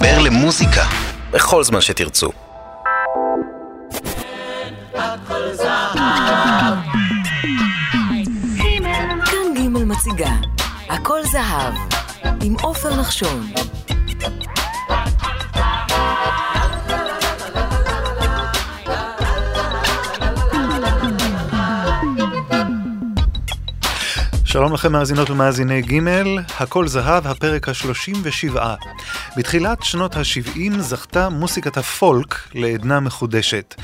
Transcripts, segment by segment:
להתחבר למוזיקה. בכל זמן שתרצו. כאן ג' מציגה הכל זהב. עם עופר נחשון שלום לכם מאזינות ומאזיני ג', הכל זהב, הפרק ה-37. בתחילת שנות ה-70 זכתה מוסיקת הפולק לעדנה מחודשת.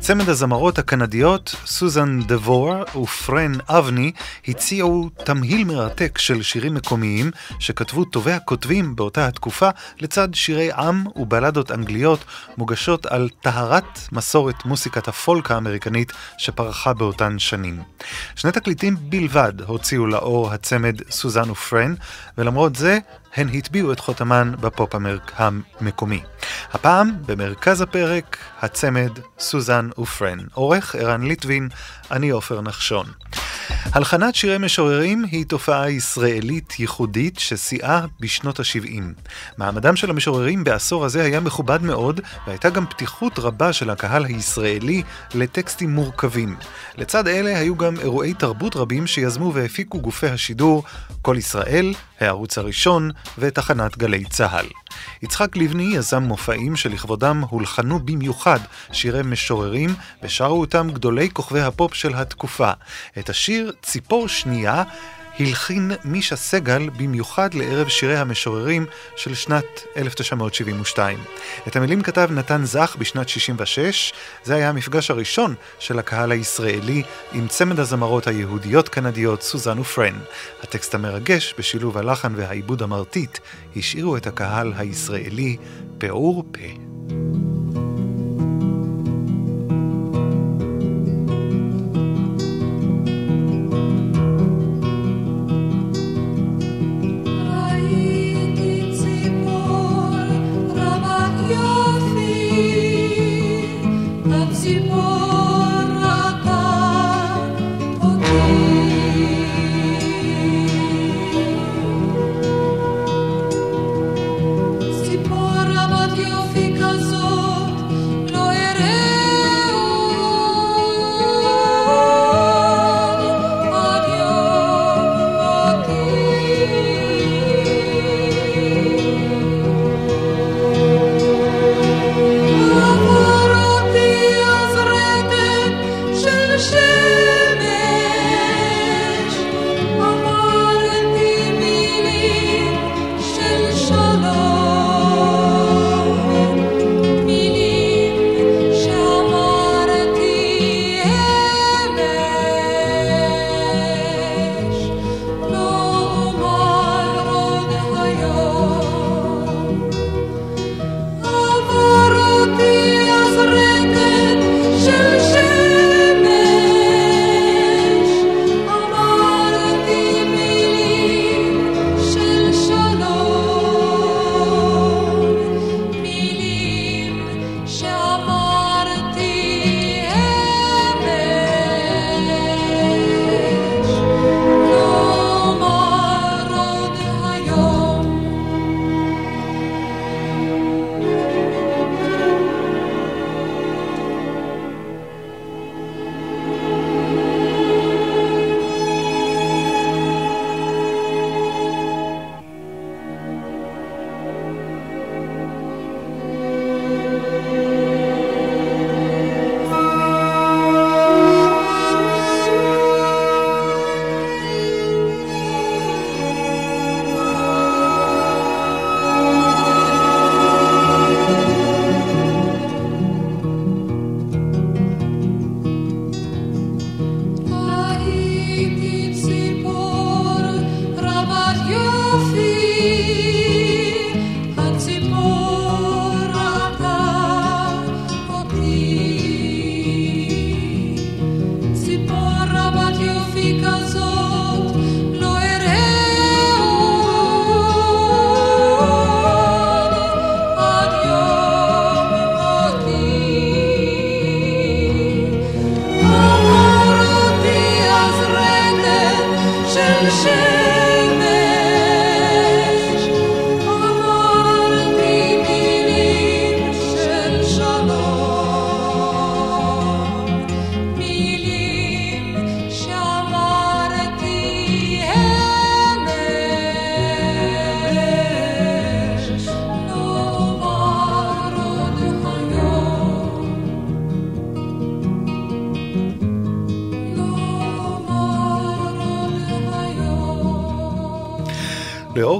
צמד הזמרות הקנדיות, סוזן דבור ופרן אבני, הציעו תמהיל מרתק של שירים מקומיים שכתבו טובי הכותבים באותה התקופה, לצד שירי עם ובלדות אנגליות מוגשות על טהרת מסורת מוסיקת הפולק האמריקנית שפרחה באותן שנים. שני תקליטים בלבד הוציאו לאור הצמד סוזן ופרן, ולמרות זה, הן הטביעו את חותמן בפופ המקומי. הפעם, במרכז הפרק, הצמד סוזן ופרן. עורך ערן ליטבין, אני עופר נחשון. הלחנת שירי משוררים היא תופעה ישראלית ייחודית ששיאה בשנות ה-70. מעמדם של המשוררים בעשור הזה היה מכובד מאוד, והייתה גם פתיחות רבה של הקהל הישראלי לטקסטים מורכבים. לצד אלה היו גם אירועי תרבות רבים שיזמו והפיקו גופי השידור, כל ישראל, הערוץ הראשון ותחנת גלי צה"ל. יצחק לבני יזם מופעים שלכבודם הולחנו במיוחד שירי משוררים ושרו אותם גדולי כוכבי הפופ של התקופה. את השיר ציפור שנייה הלחין מישה סגל במיוחד לערב שירי המשוררים של שנת 1972. את המילים כתב נתן זך בשנת 66, זה היה המפגש הראשון של הקהל הישראלי עם צמד הזמרות היהודיות-קנדיות סוזן ופרן. הטקסט המרגש בשילוב הלחן והעיבוד המרטיט השאירו את הקהל הישראלי פעור פה.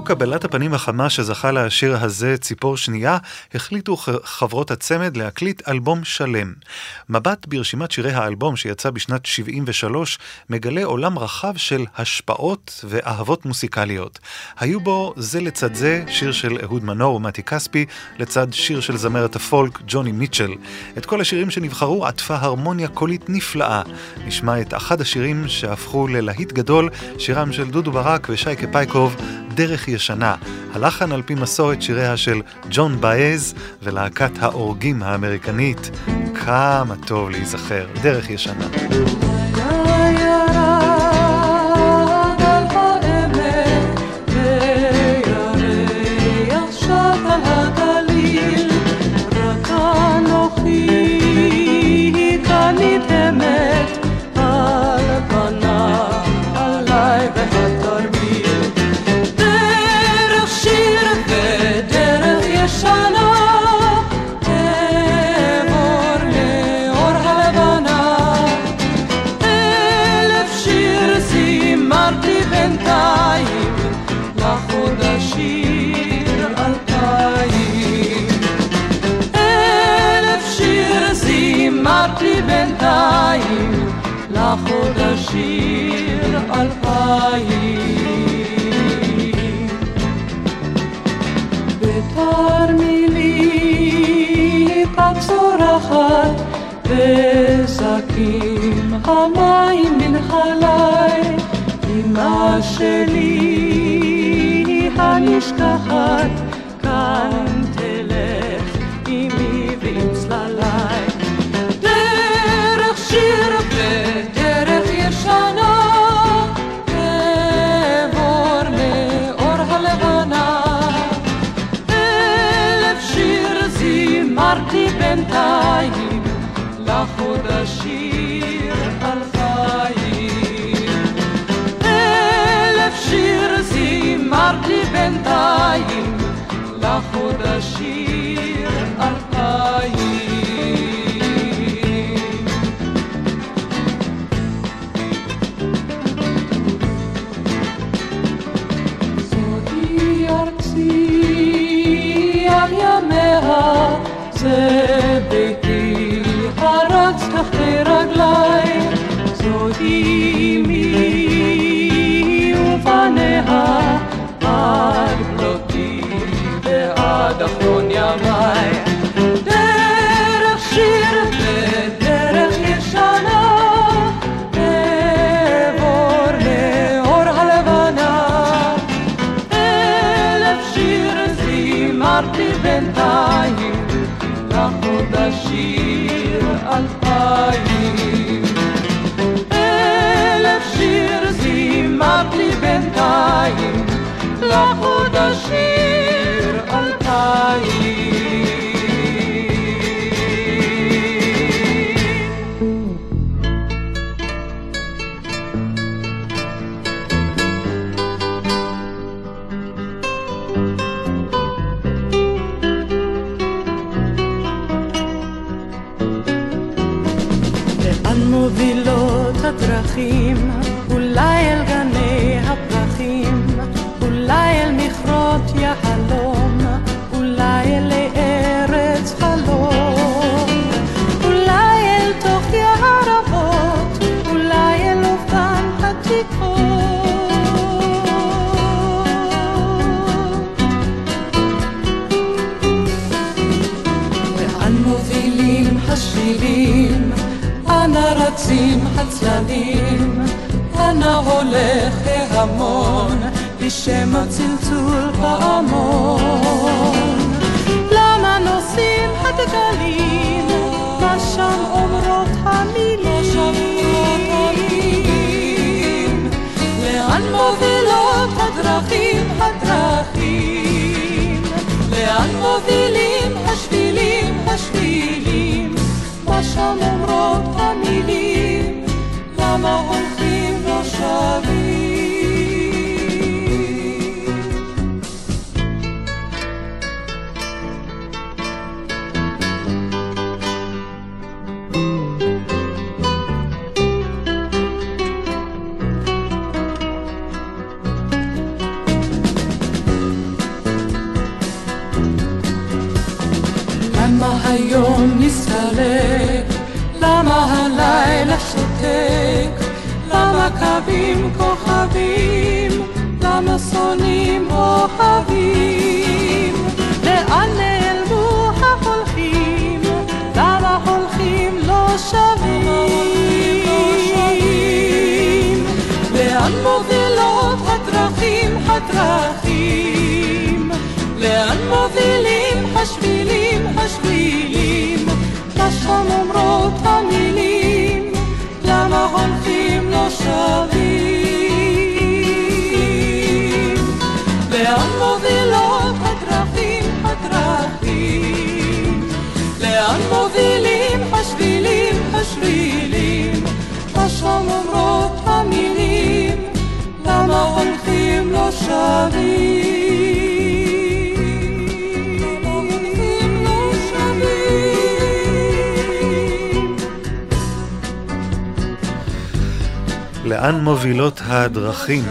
קבלת הפנים החמה שזכה לשיר הזה ציפור שנייה, החליטו חברות הצמד להקליט אלבום שלם. מבט ברשימת שירי האלבום שיצא בשנת 73 מגלה עולם רחב של השפעות ואהבות מוסיקליות. היו בו זה לצד זה שיר של אהוד מנור ומתי כספי, לצד שיר של זמרת הפולק ג'וני מיטשל. את כל השירים שנבחרו עטפה הרמוניה קולית נפלאה. נשמע את אחד השירים שהפכו ללהיט גדול, שירם של דודו ברק ושייקה פייקוב, דרך ישנה, הלחן על פי מסורת שיריה של ג'ון באז ולהקת ההורגים האמריקנית. כמה טוב להיזכר, דרך ישנה. המים מנחלי אמא שלי הנשכחת أشيل القايم הדרכים, אולי אל גני הפרחים, אולי אל מכרות יהלום, אולי אל ארץ חלום, אולי אל תוך יערבות, אולי אל אופן עתיקות. לאן מובילים השבילים? אנה רצים הצללים, אנה הולך ההמון, לשם הצלצול פעמון. למה נושאים הדגלים, מה שם אומרות המילים? לאן מובילות הדרכים, הדרכים? לאן מובילים השבילים, השבילים? מה שם אומרות המילים, למה הולכים שם אומרות המילים? למה הולכים לא שווים? לאן מובילות הדרכים, הדרכים? לאן מובילים השבילים, השבילים? מה שם אומרות המילים? למה הולכים לא שווים? לאן מובילות הדרכים?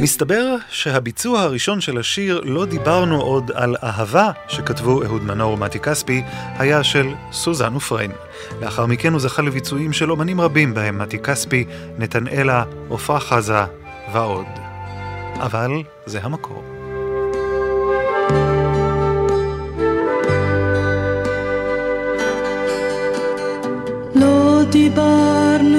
מסתבר שהביצוע הראשון של השיר "לא דיברנו עוד על אהבה" שכתבו אהוד מנור ומתי כספי היה של סוזן ופריין. לאחר מכן הוא זכה לביצועים של אומנים רבים בהם מתי כספי, נתנאלה, עפרה חזה ועוד. אבל זה המקור. לא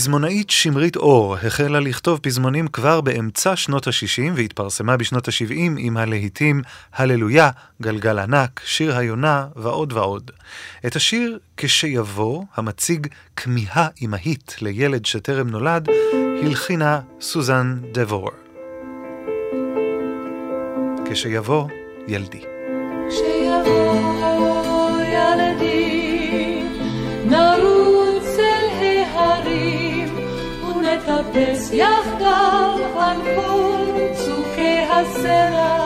הפזמונאית שמרית אור החלה לכתוב פזמונים כבר באמצע שנות ה-60 והתפרסמה בשנות ה-70 עם הלהיטים הללויה, גלגל ענק, שיר היונה ועוד ועוד. את השיר "כשיבוא", המציג כמיהה אמהית לילד שטרם נולד, הלחינה סוזן דבור. כשיבוא ילדי. כשיבוא ילדי, ונטפס יחדיו על כל צוקי הסלע.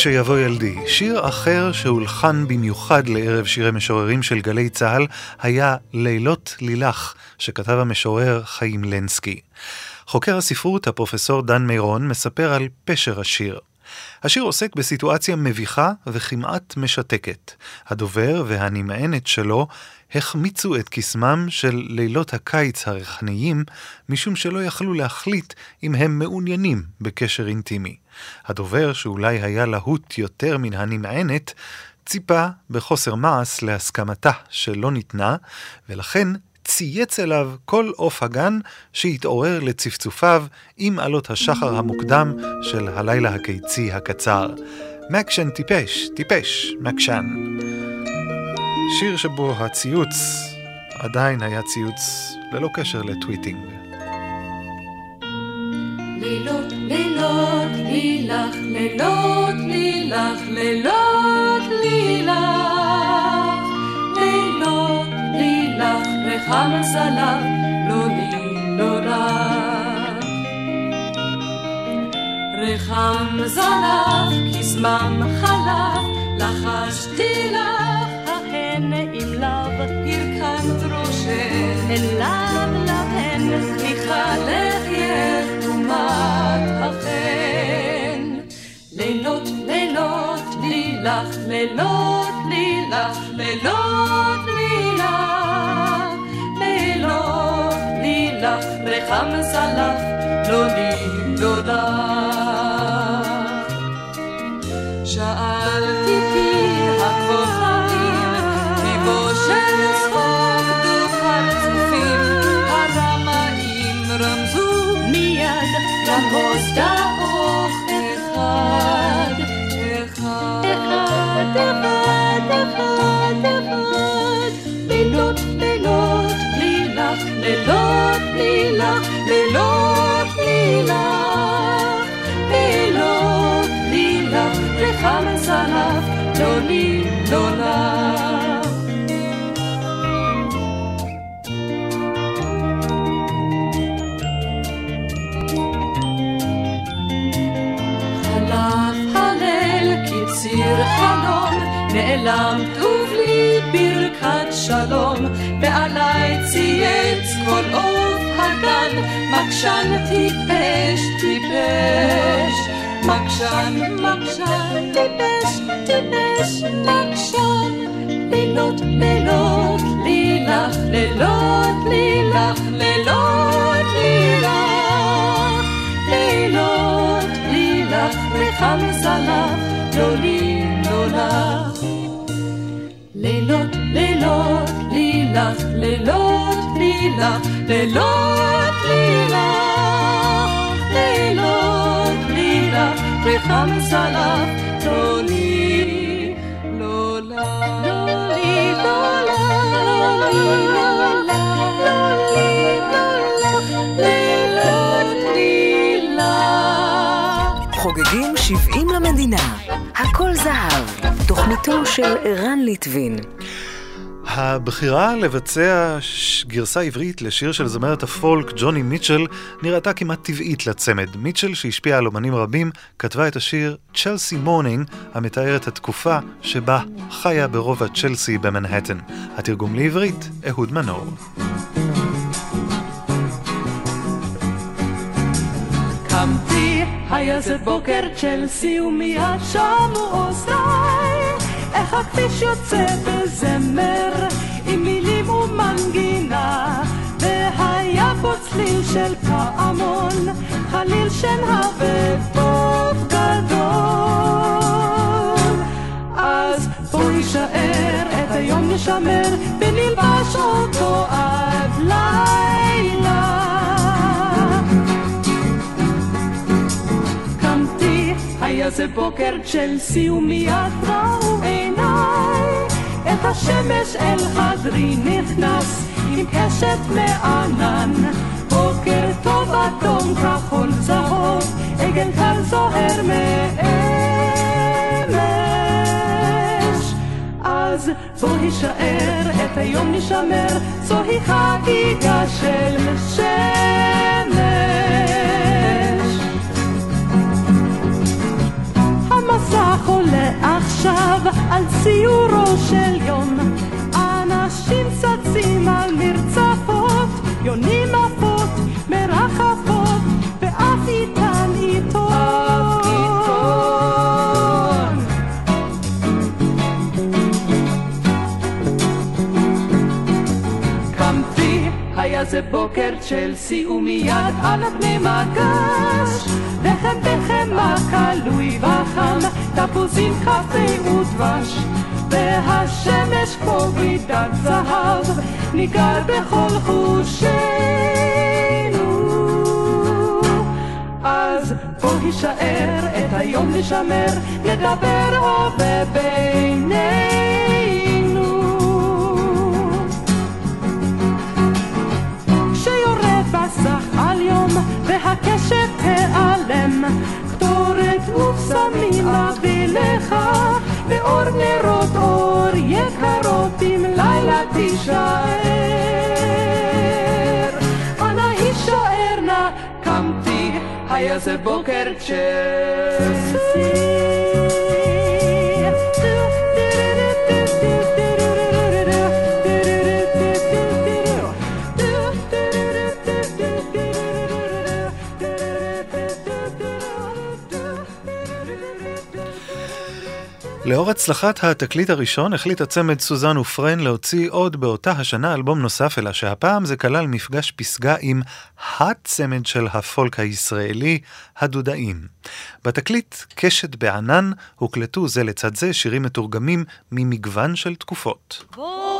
כשיבוא ילדי. שיר אחר שהולחן במיוחד לערב שירי משוררים של גלי צה"ל היה לילות לילך, שכתב המשורר חיים לנסקי. חוקר הספרות, הפרופסור דן מירון, מספר על פשר השיר. השיר עוסק בסיטואציה מביכה וכמעט משתקת. הדובר והנמענת שלו החמיצו את קסמם של לילות הקיץ הריחניים, משום שלא יכלו להחליט אם הם מעוניינים בקשר אינטימי. הדובר, שאולי היה להוט יותר מן הנמענת, ציפה בחוסר מעש להסכמתה שלא ניתנה, ולכן צייץ אליו כל עוף הגן שהתעורר לצפצופיו עם עלות השחר המוקדם של הלילה הקיצי הקצר. מקשן טיפש, טיפש, מקשן. שיר שבו הציוץ עדיין היה ציוץ ללא קשר לטוויטינג. לילות, לילות, לילך, לילות, לילך, לילות, לילך, לילות, לילך, רחם סלח, לא לי, לא לך. רחם זנב, קסמם חלף, לחשתי לך. עם לאו הרכנת ראשך, אל לאו להן ומת החן. לילות לילות לילך, לילות לילך, לילות לילך, לילות לילך, רחם סלף, לא לי לא לך. שאלתי דאוך אחד, אחד, אחד, אחד, אחד, אחד, לילות, לילות, בלי לך, לילות, בלי לך, לילות, בלי לך, לילות, בלי לך, לך מסלף, לא לי, נעלם טוב לי ברכיים אחד שלום, ועליי צייץ כל עוף הגן, מקשן טיפש, טיפש, מקשן, מקשן, טיפש, טיפש, מקשן, לילות, לילות, לילך, לילות, לילך, לילות, לילך, לילות, לילך, וחם זלף, לא לי, לא לך. לילות, לילות, לילך, לילות, לילות, לילך, לילות, לילך, וחם זלף, לא לי, לא לך. לא לי, לא לך, לא לא לך, לא לא לך, לילות. חוגגים 70 למדינה. הכל זהב. תוכניתו של ערן ליטבין. הבחירה לבצע גרסה עברית לשיר של זמרת הפולק ג'וני מיטשל נראתה כמעט טבעית לצמד. מיטשל, שהשפיעה על אומנים רבים, כתבה את השיר Chelsea Morning, המתאר את התקופה שבה חיה ברובע צ'לסי במנהטן. התרגום לעברית, אהוד מנור. קמתי, היה זה בוקר צ'לסי ומיד שמו אוזניי איך הכביש יוצא בזמר עם מילים ומנגינה והיה בו צליל של פעמון חליל שנהר ובוב גדול. אז בוא נישאר את היום נשמר ונלבש אותו עד לילה היה זה בוקר צ'לסי ומיד ראו עיניי את השמש אל חדרי נכנס עם קשת מענן בוקר טוב אדום כחול צהוב עגל קל זוהר מאמש. אז בוא הישאר את היום נשמר זוהי חגיגה של שמש המסך עולה עכשיו על ציורו של יום אנשים צצים על מרצפות יונים עפות מרחפות ואף איתן עיתון. קמתי, היה זה בוקר צ'לסי ומיד על פני מגש לחם בחמאה קלוי וחם, תפוזים, קפה ודבש. והשמש כמו וידת זהב ניגר בכל חושינו. אז בוא הישאר את היום נשמר נדבר הווה בינינו כשיורד בסך על יום והקשת תיעלם קטורת ופסמים אביא לך ואור נרות אור יקרות אם לילה תישאר. אנא הישאר נא קמתי היה זה בוקר צ'לסי לאור הצלחת התקליט הראשון החליט הצמד סוזן ופרן להוציא עוד באותה השנה אלבום נוסף, אלא שהפעם זה כלל מפגש פסגה עם הצמד של הפולק הישראלי, הדודאים. בתקליט קשת בענן הוקלטו זה לצד זה שירים מתורגמים ממגוון של תקופות. בואו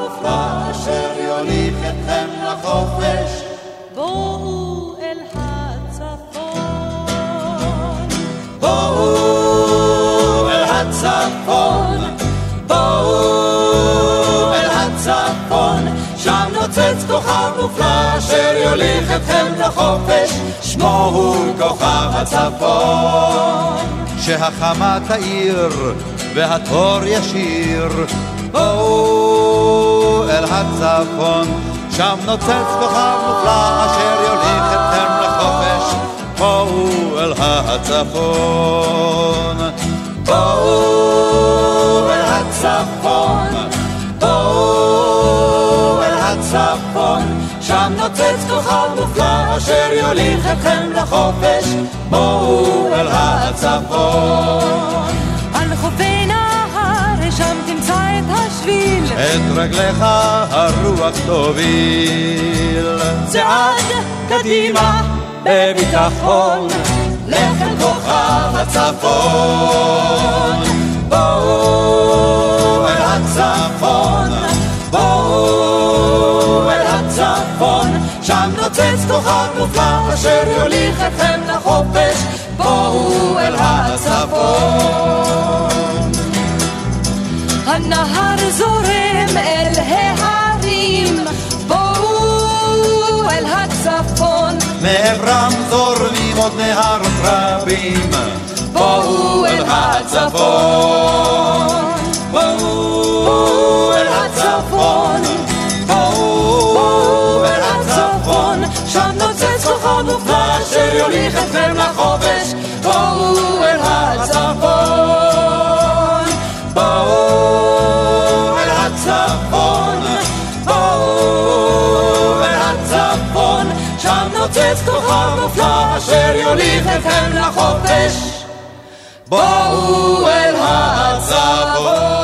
מופלא אשר יוליך אתכם לחופש. בואו אל הצפון, בואו אל הצפון, בואו אל הצפון, שם נוצץ כוכב מופלא אשר יוליך אתכם לחופש, שמו הוא כוכב הצפון. שהחמה תאיר והתור ישיר, בואו אל הצפון, שם נוצץ כוכב מופלא אשר יוליך אתכם לחופש, בואו אל הצפון. בואו אל הצפון, בואו אל הצפון, שם נוצץ כוכב מופלא אשר יוליך אתכם לחופש, בואו אל הצפון. על תמצא את השביל, את רגליך הרוח תוביל. צעד קדימה בביטחון, לך אל כוכב הצפון. בואו אל הצפון, בואו אל הצפון, שם נוצץ כוכב מופלא אשר יוליך אתכם לחופש, בואו אל הצפון. הנהר זורם אל ההרים, בואו אל הצפון, מעברם זורמים עוד נהרות רבים, בואו אל הצפון. בואו אל הצפון, בואו אל הצפון, שם נוצץ כוכב מופלא אשר יוליך אתכם לחופש, בואו אל שם נוצץ כוכב מופלא אשר יוליך אתכם לחופש. בואו אל הצפון.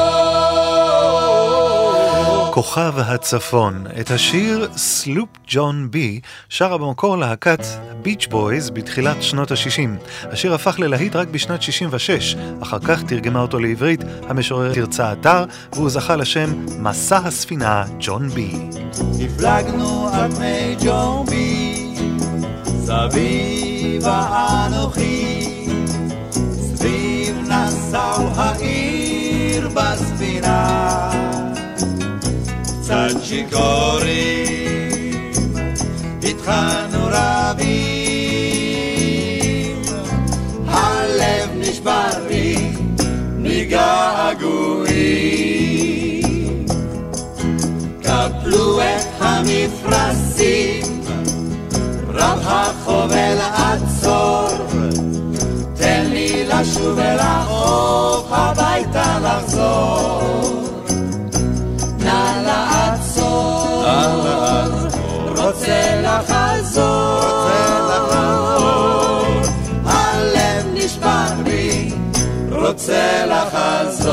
כוכב הצפון. את השיר Sloop John B שרה במקור להקת ביץ' בויז בתחילת שנות ה-60. השיר הפך ללהיט רק בשנת 66, אחר כך תרגמה אותו לעברית המשוררת תרצה אתר, והוא זכה לשם מסע הספינה ג'ון בי. הפלגנו על פני ג'ון בי, סבי ואנוכי, סביב נסאו העיר בספינה, קצת שיכורים, התחלנו רבים, הלב נשבר לי מגעגועים. קפלו את המפרשים, רב החובל עצור, תן לי לשוב אל העוף הביתה לחזור. נא לעצור, רוצה לחזור, הלב נשבר לי, רוצה לחזור.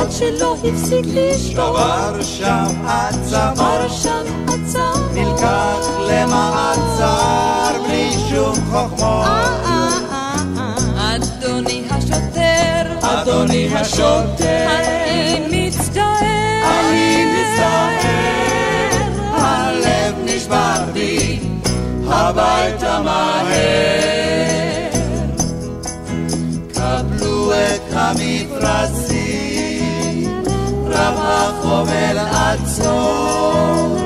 עד שלא הפסיק לשתות, שבר שם הצוואר, עבר שם עצר, נלקח למעצר בלי שום חוכמות. אדוני השוטר, אדוני השוטר, אני מצטער, אני מצטער, הלב נשבר בי, הביתה מהר. קבלו את המפרשים, רב החובל עצור,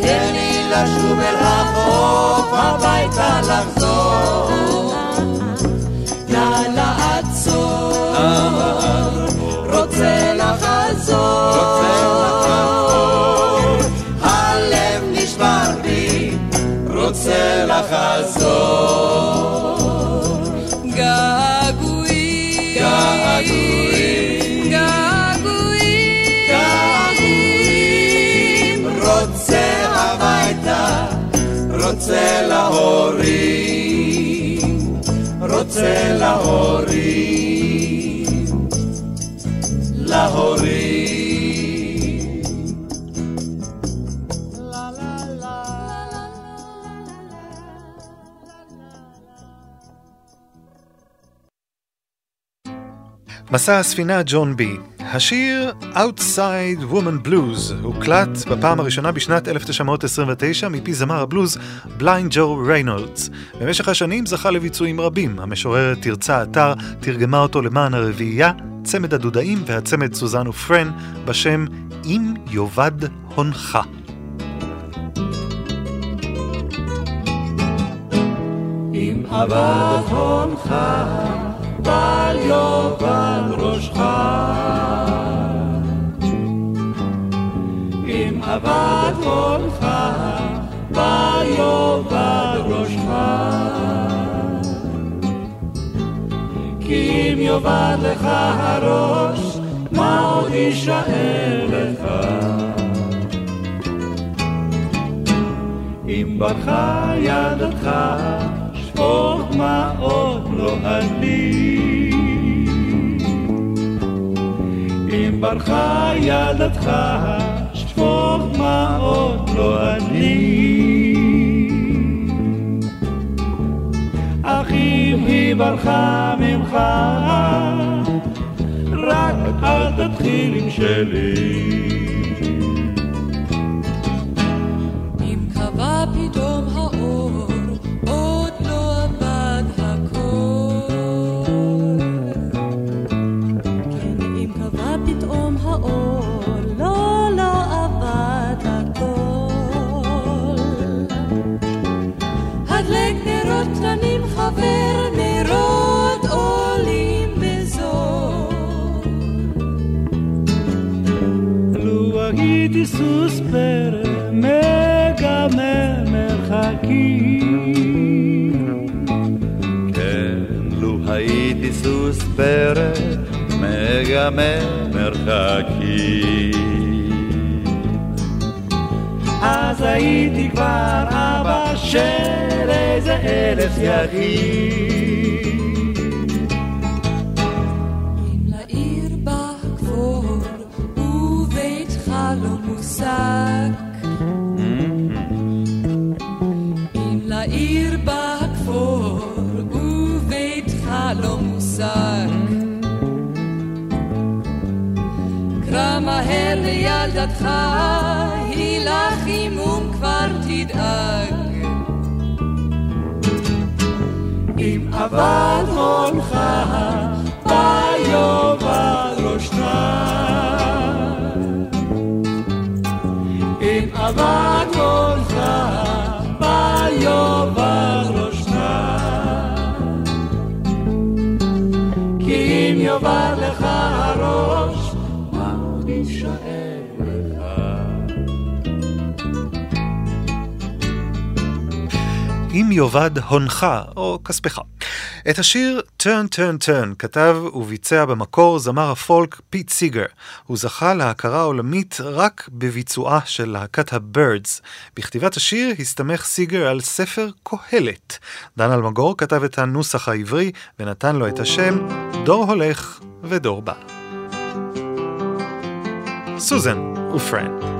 תן לי לשוב אל החוף, הביתה לחזור. רוצה להורים, רוצה להורים, להורים. מסע הספינה ג'ון בי. השיר Outside Woman Blues הוקלט בפעם הראשונה בשנת 1929 מפי זמר הבלוז בליינד ג'ו ריינולדס. במשך השנים זכה לביצועים רבים, המשוררת תרצה אתר תרגמה אותו למען הרביעייה, צמד הדודאים והצמד סוזן ופרן בשם אם יאבד הונך. אבד הונך, בל יאבד ראשך. אם אבד הונך, בל יאבד ראשך. כי אם יאבד לך הראש, מה עוד יישאר לך? אם ברכה ידך, שפוך דמעות לא אני. אם ברכה ידך, שפוך דמעות לא אני. אך אם היא ברכה ממך, רק אל תתחיל עם שלי. הייתי סוס פרא מגמם מרחקים. כן, לו הייתי סוס פרא מגמם מרחקים. אז הייתי כבר אבא של איזה אלף יחיד. מושג. אם לעיר בכפור וביתך לא מושג. קרא מהר לילדתך, היא לך חימום כבר תדאג. אם אבד הונך, בל יאבד ראשך. אם יאבד הונך או כספך. את השיר Turn Turn Turn כתב וביצע במקור זמר הפולק פיט סיגר. הוא זכה להכרה עולמית רק בביצועה של להקת הבירדס. בכתיבת השיר הסתמך סיגר על ספר קהלת. דן אלמגור כתב את הנוסח העברי ונתן לו את השם דור הולך ודור בא. סוזן ופרן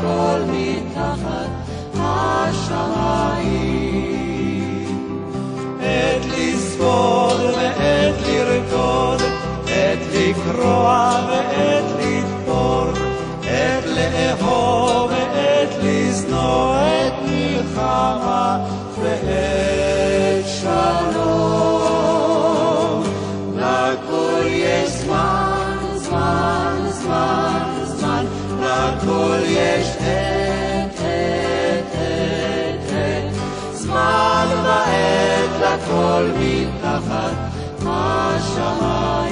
לכל מתחת השמיים. עת לסבול ועת לרקוד, עת לקרוע ועת לתפור, עת לאהוב ועת לשנוא, עת מלחמה ועת לכל מתחת השמיים.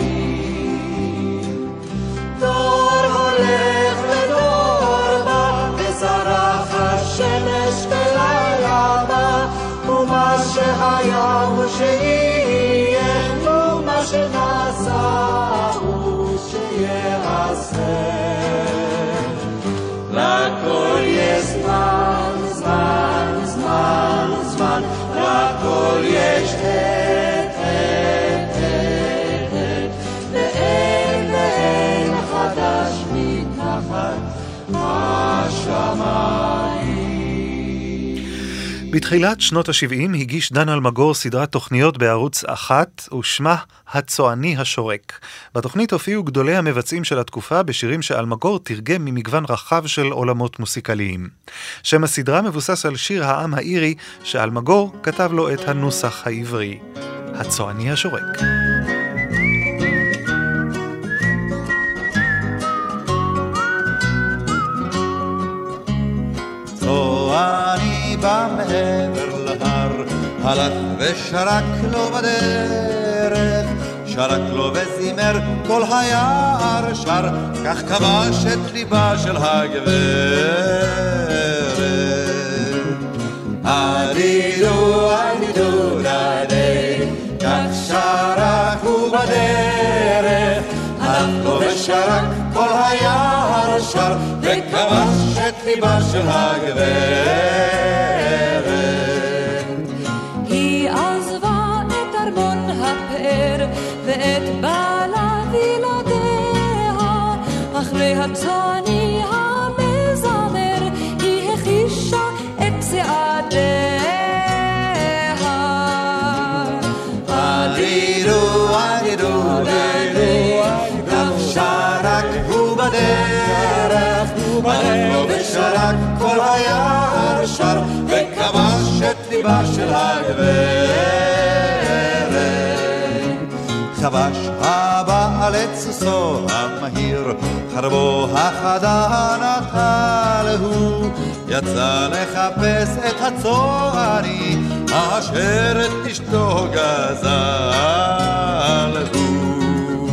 דור הולך ודור בא, וזרח השמש ולילה בא, ומה שהיה הוא שיהיה, ומה שנעשה הוא שיהיה. בתחילת שנות ה-70 הגיש דן אלמגור סדרת תוכניות בערוץ אחת, ושמה הצועני השורק. בתוכנית הופיעו גדולי המבצעים של התקופה בשירים שאלמגור תרגם ממגוון רחב של עולמות מוסיקליים. שם הסדרה מבוסס על שיר העם האירי שאלמגור כתב לו את הנוסח העברי. הצועני השורק. בא מעבר להר, הלך ושרק לו בדרך, שרק לו וזימר כל היער שר, כך כבש את ליבה של הגברת. אדידו, אדידו, דדי, כך שרק הוא בדרך, הלך לו ושרק כל היער שר, וכבש את ליבה של הגברת. ואת בעלה וילדיה, אחרי הצועני ליבה של הגברת. חבש הבעל את סוסו המהיר, חרבו החדה נטל הוא, יצא לחפש את הצועני, אשר את אשתו גזל הוא.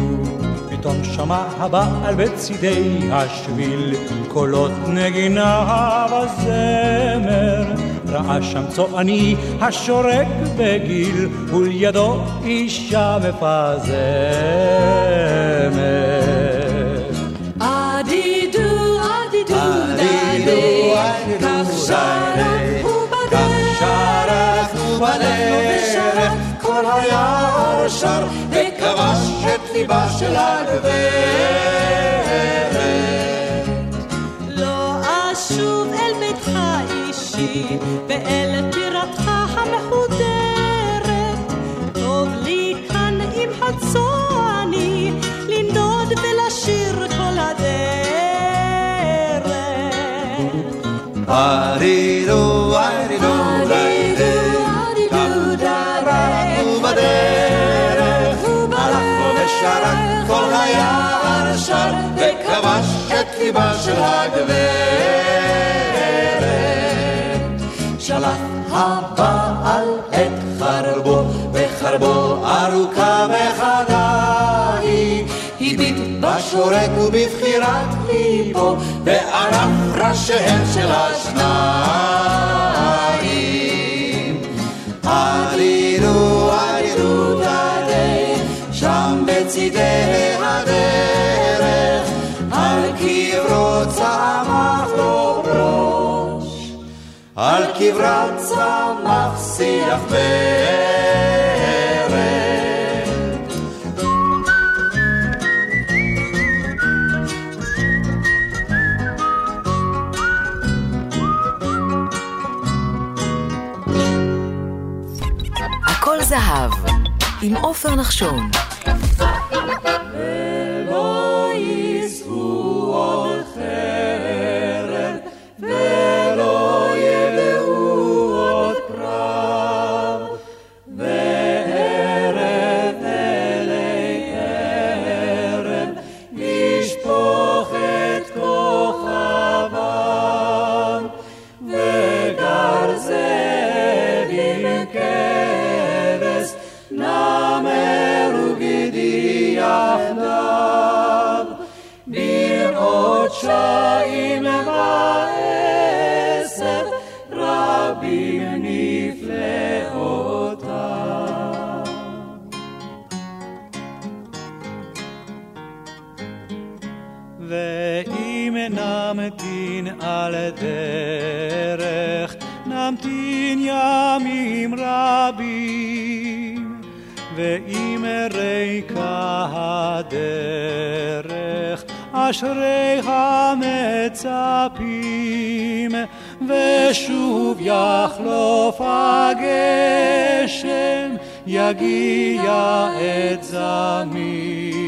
פתאום שמע הבעל בצידי השביל קולות נגינה וזמר ראה שם צועני השורק בגיל, ולידו אישה מפזמת. אדידו, אדידו, דדי, כך שרק ובדרך, כל היער שר, וכבש את ליבה של הגברת. ואל טירתך המחודרת. טוב לי כאן עם הצועני לנדוד ולשיר כל הדרך. הלך בו ושרק כל היער שר, וכבש את ליבה של הגברת. שלח הבעל את חרבו, וחרבו ארוכה וחדה היא. הביט בשורק ובבחירת ליבו, בענף ראשיהם של השניים. קברה צמח שיח ורד. הכל זהב, עם עופר נחשון. ואם נמתין על דרך, נמתין ימים רבים. ואם ריקה הדרך, אשריך מצפים, ושוב יחלוף הגשם, יגיע את זמיר.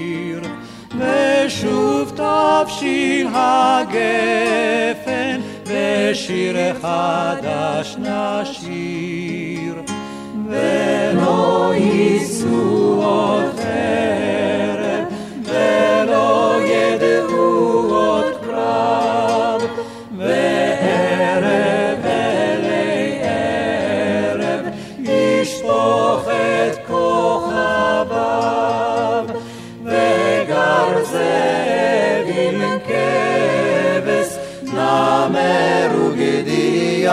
ושוב תבשיל הגפן, ושיר חדש נשיר. ולא יישאו עוד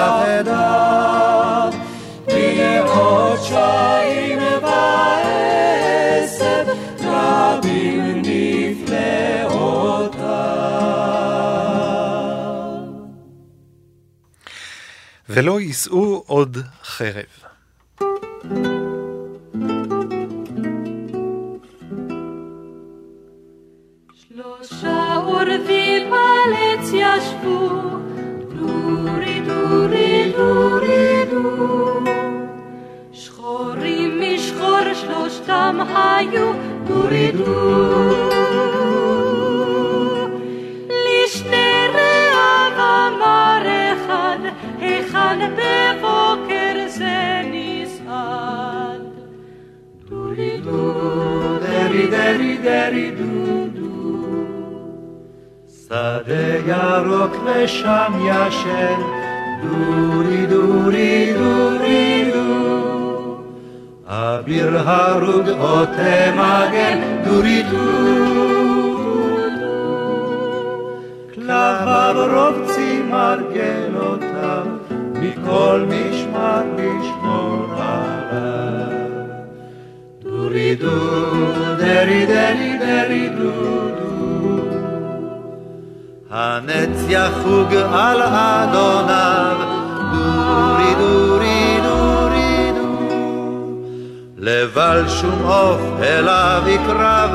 וגדיח עדיו. חודשיים בעשב, רבים נפלאותיו. ולא יישאו עוד חרב. שלושה עורבים על עץ ישבו, דורי ושם ישן, דורי דורי דורי דו. אביר הרוג עוטה מגן, דורי דו. כלביו רובצים מרגלותיו, מכל משמר לשמור עליו. דורי דו, דרי דרי דרי דו דו. הנץ יחוג על אדוניו, דורי דורי דורי דו. לבל שום עוף אליו יקרב,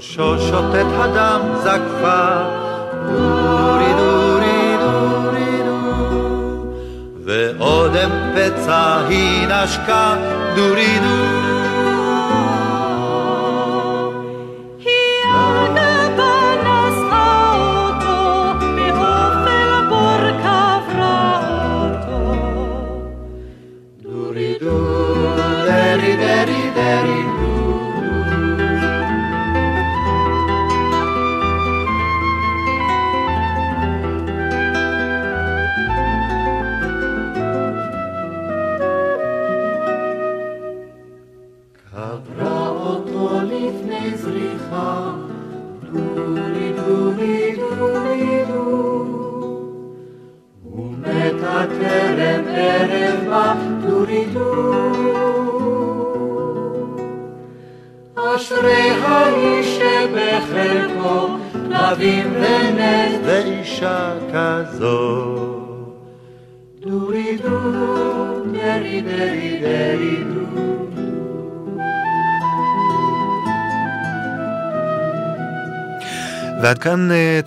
ראשו שוטט הדם זקפה, דורי דורי דורי דו. ואודם פצע היא נשקה, דורי דו.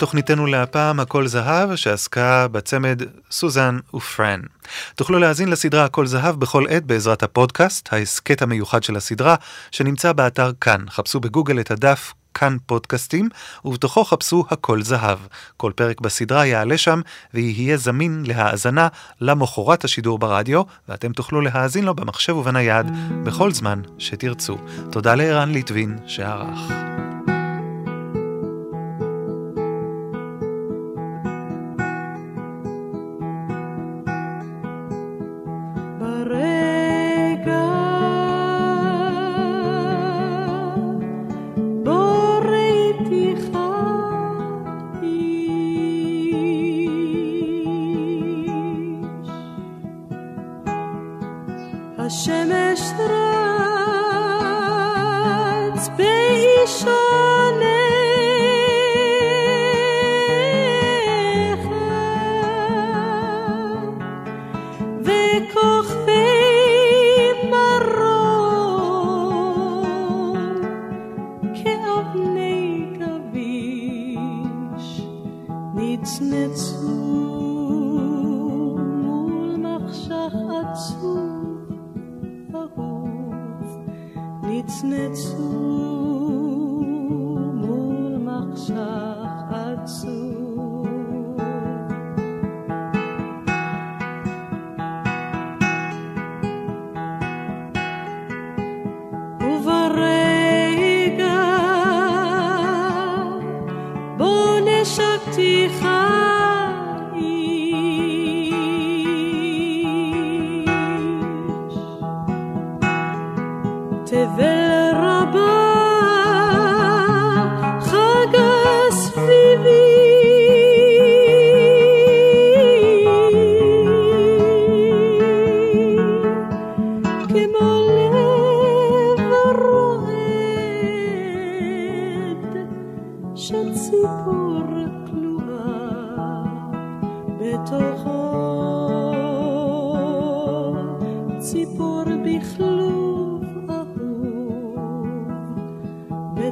תוכניתנו להפעם הכל זהב שעסקה בצמד סוזן ופרן. תוכלו להאזין לסדרה הכל זהב בכל עת בעזרת הפודקאסט, ההסכת המיוחד של הסדרה, שנמצא באתר כאן. חפשו בגוגל את הדף כאן פודקאסטים, ובתוכו חפשו הכל זהב. כל פרק בסדרה יעלה שם ויהיה זמין להאזנה למחרת השידור ברדיו, ואתם תוכלו להאזין לו במחשב ובנייד בכל זמן שתרצו. תודה לערן ליטבין שערך.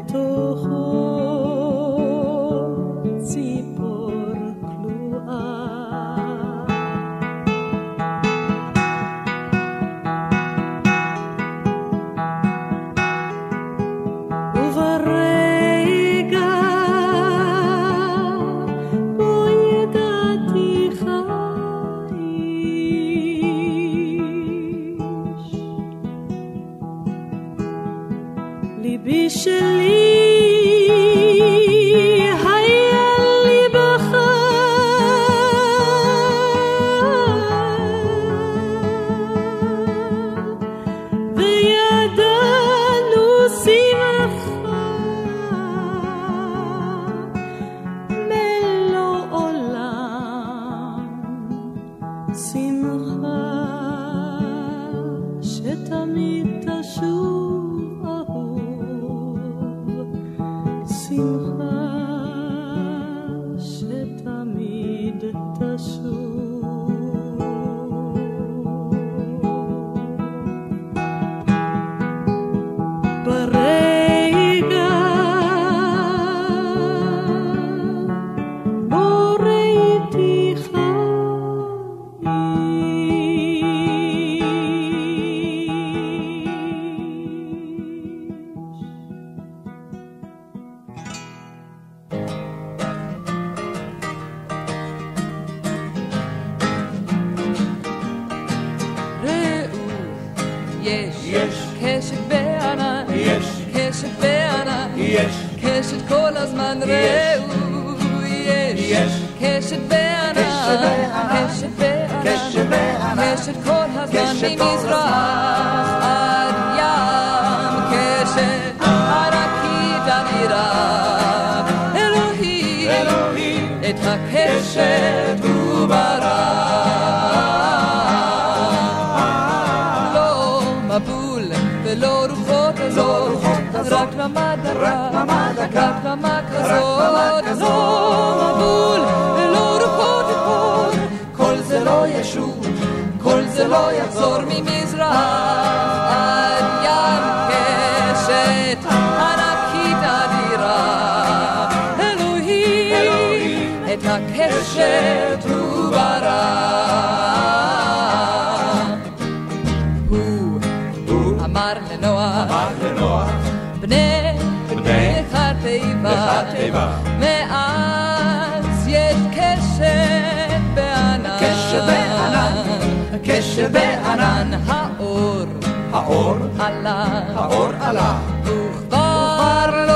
To heart. יש. יש. קשת בענן. יש. קשת בענן. יש. קשת כל הזמן רעו. יש. יש. קשת בענן. קשת בענן. קשת בענן. קשת כל הזמן ממזרח עד ים. קשת ענקית אמירה. אלוהים. אלוהים. את הקשת הוא ברא. רק דממה את הקשת הוא ברא התיבה. מאז יש קשב בענן. קשב בענן, קשב בענן. האור, האור עלה, האור עלה. וכבר לא...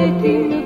Thank you.